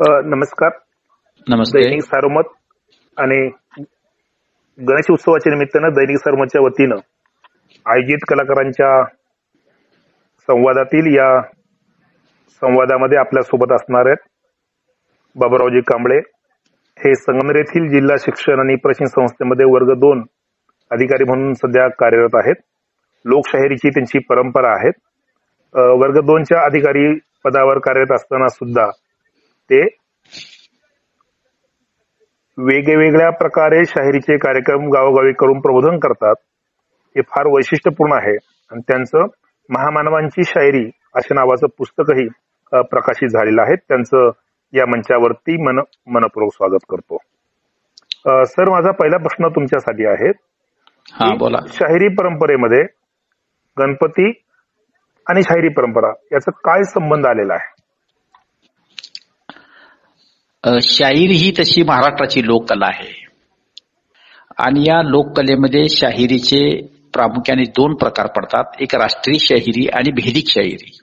नमस्कार. नमस्ते. दैनिक सारोमत आणि गणेश उत्सवाच्या निमित्तानं दैनिक सारोमतच्या वतीनं आयोजित कलाकारांच्या संवादातील या संवादामध्ये आपल्यासोबत असणार आहेत बाबुरावजी कांबळे. हे संगमनेर येथील जिल्हा शिक्षण आणि प्रशिक्षण संस्थेमध्ये वर्ग दोन अधिकारी म्हणून सध्या कार्यरत आहेत. लोकशाहीरीची त्यांची परंपरा आहे वर्ग दोनच्या अधिकारी पदावर कार्यरत असताना सुद्धा ते वेगवेगळ्या प्रकारे शाहिरीचे कार्यक्रम गावोगावी करून प्रबोधन करतात. हे फार वैशिष्ट्यपूर्ण आहे. आणि त्यांचं महामानवांची शायरी अशा नावाचं पुस्तकही प्रकाशित झालेलं आहे. त्यांचं या मंचावरती मन मनपूर्वक स्वागत करतो. सर माझा पहिला प्रश्न तुमच्यासाठी आहे हा बोला. शाहिरी परंपरेमध्ये गणपती आणि शाहिरी परंपरा याचा काय संबंध आलेला आहे? शाहीर ही तशी महाराष्ट्राची लोककला आहे. आणि या लोककलेमध्ये शाहिरीचे प्रामुख्याने दोन प्रकार पडतात. एक राष्ट्रीय शाहिरी आणि भेदिक शाहिरी.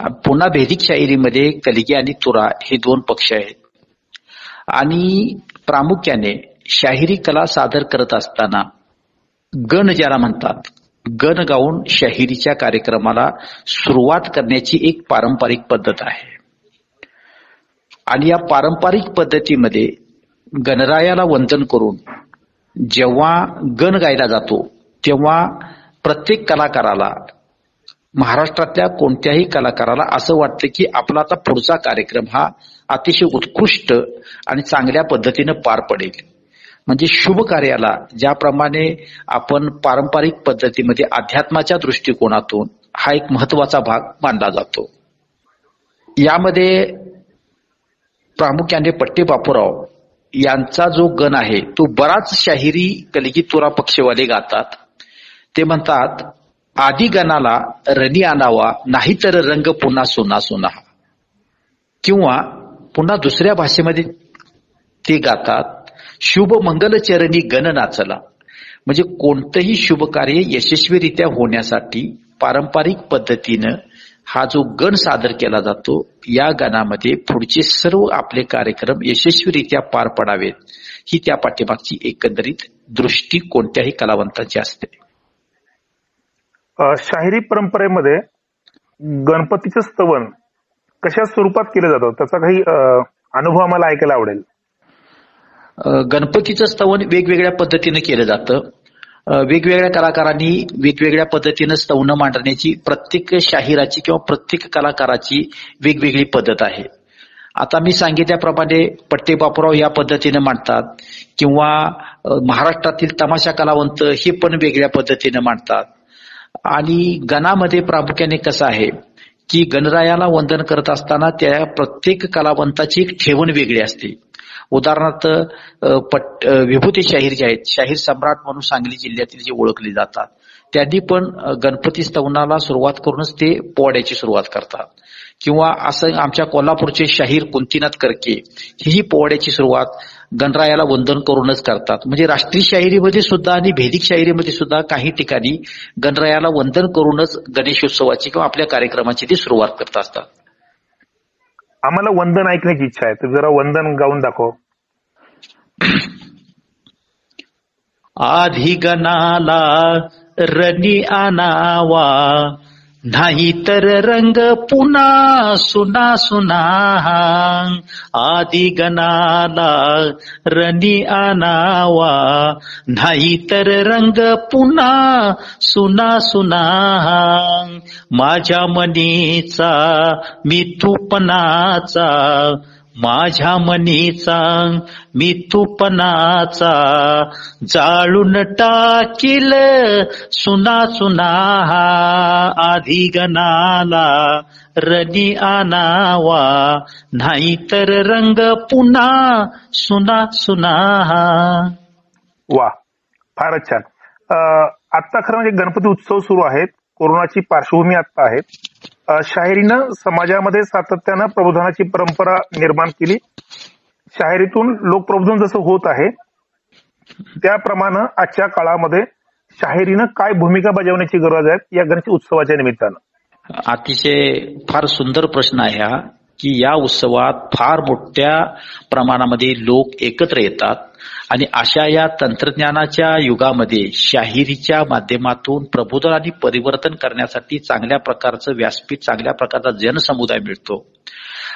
पुन्हा भेदिक शाहिरीमध्ये कलिगे आणि तुरा हे दोन पक्ष आहेत. आणि प्रामुख्याने शाहिरी कला सादर करत असताना गण ज्याला म्हणतात गण गाऊन शाहिरीच्या कार्यक्रमाला सुरुवात करण्याची एक पारंपरिक पद्धत आहे. आणि या पारंपरिक पद्धतीमध्ये गणरायाला वंदन करून जेव्हा गण गायला जातो तेव्हा प्रत्येक कलाकाराला महाराष्ट्रातल्या कोणत्याही कलाकाराला असं वाटतं की आपला आता पुढचा कार्यक्रम हा अतिशय उत्कृष्ट आणि चांगल्या पद्धतीनं पार पडेल. म्हणजे शुभ कार्याला ज्याप्रमाणे आपण पारंपरिक पद्धतीमध्ये अध्यात्माच्या दृष्टिकोनातून हा एक महत्त्वाचा भाग मानला जातो. यामध्ये प्रामुख्याने पट्टे बापूराव यांचा जो गण आहे तो बराच शाहिरी कलगी तुरा पक्षवाले गातात. ते म्हणतात आधी गणाला रणी आणावा नाहीतर रंग पुन्हा सोना सोना. किंवा पुन्हा दुसऱ्या भाषेमध्ये ते गातात शुभ मंगल चरणी गण नाचला. म्हणजे कोणतंही शुभ कार्य यशस्वीरित्या होण्यासाठी पारंपरिक पद्धतीनं हा जो गण सादर केला जातो या गणामध्ये पुढचे सर्व आपले कार्यक्रम यशस्वीरित्या पार पडावेत. ही त्या पाठीमागची एकंदरीत दृष्टी कोणत्याही कलावंताची असते. शाहिरी परंपरेमध्ये गणपतीचं स्तवन कशा स्वरूपात केलं जातं? त्याचा काही अनुभव आम्हाला ऐकायला आवडेल. गणपतीचं स्तवन वेगवेगळ्या पद्धतीनं केलं जातं. वेगवेगळ्या कलाकारांनी वेगवेगळ्या पद्धतीनं स्तवनं मांडण्याची प्रत्येक शाहिराची किंवा प्रत्येक कलाकाराची वेगवेगळी पद्धत आहे. आता मी सांगितल्याप्रमाणे पट्टे बापूराव या पद्धतीने मांडतात किंवा महाराष्ट्रातील तमाशा कलावंत हे पण वेगळ्या पद्धतीने मांडतात. आणि गणामध्ये प्रामुख्याने कसं आहे की गणरायाला वंदन करत असताना त्या प्रत्येक कलावंताची एक ठेवण वेगळी असते. उदाहरणार्थ पट विभूती शाहीर जे आहेत शाहीर सम्राट म्हणून सांगली जिल्ह्यातील जे ओळखले जातात त्यांनी पण गणपती स्तवनाला सुरुवात करूनच ते पोवाड्याची सुरुवात करतात. किंवा असं आमच्या कोल्हापूरचे शाहीर कुंतीनाथ करके ही पोवाड्याची सुरुवात गणरायाला वंदन करूनच करतात. म्हणजे राष्ट्रीय शाहिरीमध्ये सुद्धा आणि भेदिक शाहिरीमध्ये सुद्धा काही ठिकाणी गणरायाला वंदन करूनच गणेशोत्सवाची किंवा आपल्या कार्यक्रमाची ती सुरुवात करत असतात. आम्हाला वंदन ऐकण्याची इच्छा आहे. तर जरा वंदन गाऊन दाखव. आधी गणाला रनी आणावा. नाही तर रंग पुन्हा सुना सुना. आदि गणाला रणी आणावा. नाही तर रंग पुन्हा सुना सुना. माझ्या मनीचा मी तुपनाचा माझ्या मनीचा मी तुपनाचा जाळून टाकील सुना सुना आधी गणाला रणी आणावा नाहीतर रंग पुन्हा सुना सुना वा फारच छान. आता खरं म्हणजे गणपती उत्सव सुरू आहेत कोरोनाची पार्श्वभूमी आता आहे. शाहिरीनं समाजामध्ये सातत्यानं प्रबोधनाची परंपरा निर्माण केली. शाहिरीतून लोकप्रबोधन जसं होत आहे त्याप्रमाणे आजच्या काळामध्ये शाहिरीनं काय भूमिका बजावण्याची गरज आहे या गणेश उत्सवाच्या निमित्तानं? अतिशय फार सुंदर प्रश्न आहे हा. की या उत्सवात फार मोठ्या प्रमाणामध्ये लोक एकत्र येतात. आणि अशा या तंत्रज्ञानाच्या युगामध्ये शाहिरीच्या माध्यमातून प्रबोधन आणि परिवर्तन करण्यासाठी चांगल्या प्रकारचं व्यासपीठ चांगल्या प्रकारचा जनसमुदाय मिळतो.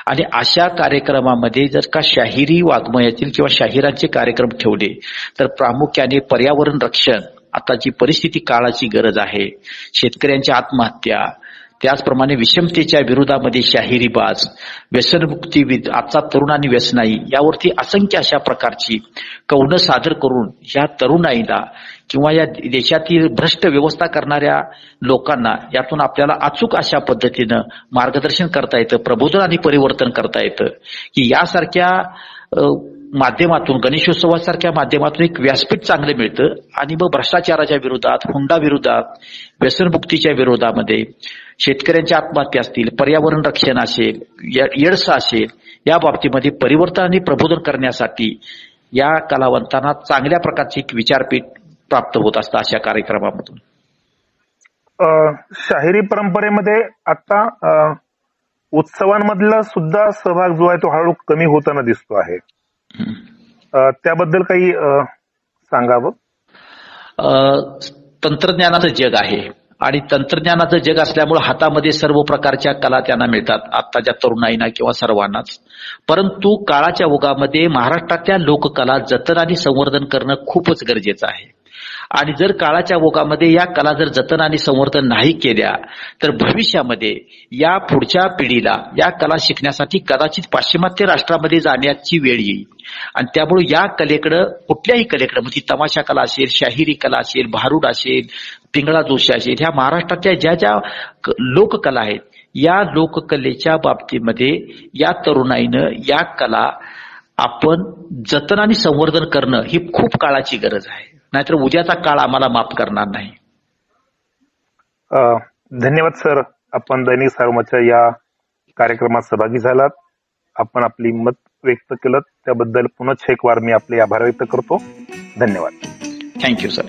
आणि अशा कार्यक्रमामध्ये जर का शाहिरी वाङ्मयातील किंवा शाहिरांचे कार्यक्रम ठेवले तर प्रामुख्याने पर्यावरण रक्षण आता जी परिस्थिती काळाची गरज आहे शेतकऱ्यांच्या आत्महत्या त्याचप्रमाणे विषमतेच्या विरोधामध्ये शाहिरीबाज व्यसनमुक्ती आजचा तरुण आणि व्यसनाई यावरती असंख्य अशा प्रकारची कौन सादर करून ह्या तरुणाईला किंवा या देशातील भ्रष्ट व्यवस्था करणाऱ्या लोकांना यातून आपल्याला अचूक अशा पद्धतीनं मार्गदर्शन करता येतं प्रबोधन आणि परिवर्तन करता येतं. की यासारख्या माध्यमातून गणेशोत्सवासारख्या माध्यमातून एक व्यासपीठ चांगलं मिळतं. आणि मग भ्रष्टाचाराच्या विरोधात हुंडा विरोधात व्यसनमुक्तीच्या विरोधामध्ये शेतकऱ्यांच्या आत्महत्या असतील पर्यावरण रक्षण असेल येडस असेल या बाबतीमध्ये परिवर्तन आणि प्रबोधन करण्यासाठी या कलावंतांना चांगल्या प्रकारची एक विचारपीठ प्राप्त होत असतं अशा कार्यक्रमामधून. शाहिरी परंपरेमध्ये आता उत्सवांमधला सुद्धा सहभाग जो आहे तो हळूहळू कमी होताना दिसतो आहे. त्याबद्दल काही सांगावं? तंत्रज्ञानाचं जग आहे. आणि तंत्रज्ञानाचं जग असल्यामुळे हातामध्ये सर्व प्रकारच्या कला त्यांना मिळतात आत्ताच्या तरुणाईना किंवा सर्वांनाच. परंतु काळाच्या ओघामध्ये महाराष्ट्रातल्या लोककला जतन आणि संवर्धन करणं खूपच गरजेचं आहे. आणि जर काळाच्या ओघामध्ये या कला जर जतन आणि संवर्धन नाही केल्या तर भविष्यामध्ये या पुढच्या पिढीला या कला शिकण्यासाठी कदाचित पाश्चिमात्य राष्ट्रामध्ये जाण्याची वेळ येईल. आणि त्यामुळे या कलेकडं कुठल्याही कलेकडं म्हणजे तमाशा कला असेल शाहिरी कला असेल भारूड असेल पिंगळा जोशी असेल ह्या महाराष्ट्रातल्या ज्या ज्या लोककला आहेत या लोककलेच्या बाबतीमध्ये या तरुणाईनं या कला आपण जतन आणि संवर्धन करणं ही खूप काळाची गरज आहे. नाहीतर उद्याचा काळ आम्हाला माफ करणार नाही. धन्यवाद सर. आपण दैनिक सार्वमच्या या कार्यक्रमात सहभागी झालात. आपण आपली मत व्यक्त केलं. त्याबद्दल पुन्हा एक वार मी आपले आभार व्यक्त करतो. धन्यवाद. Thank you sir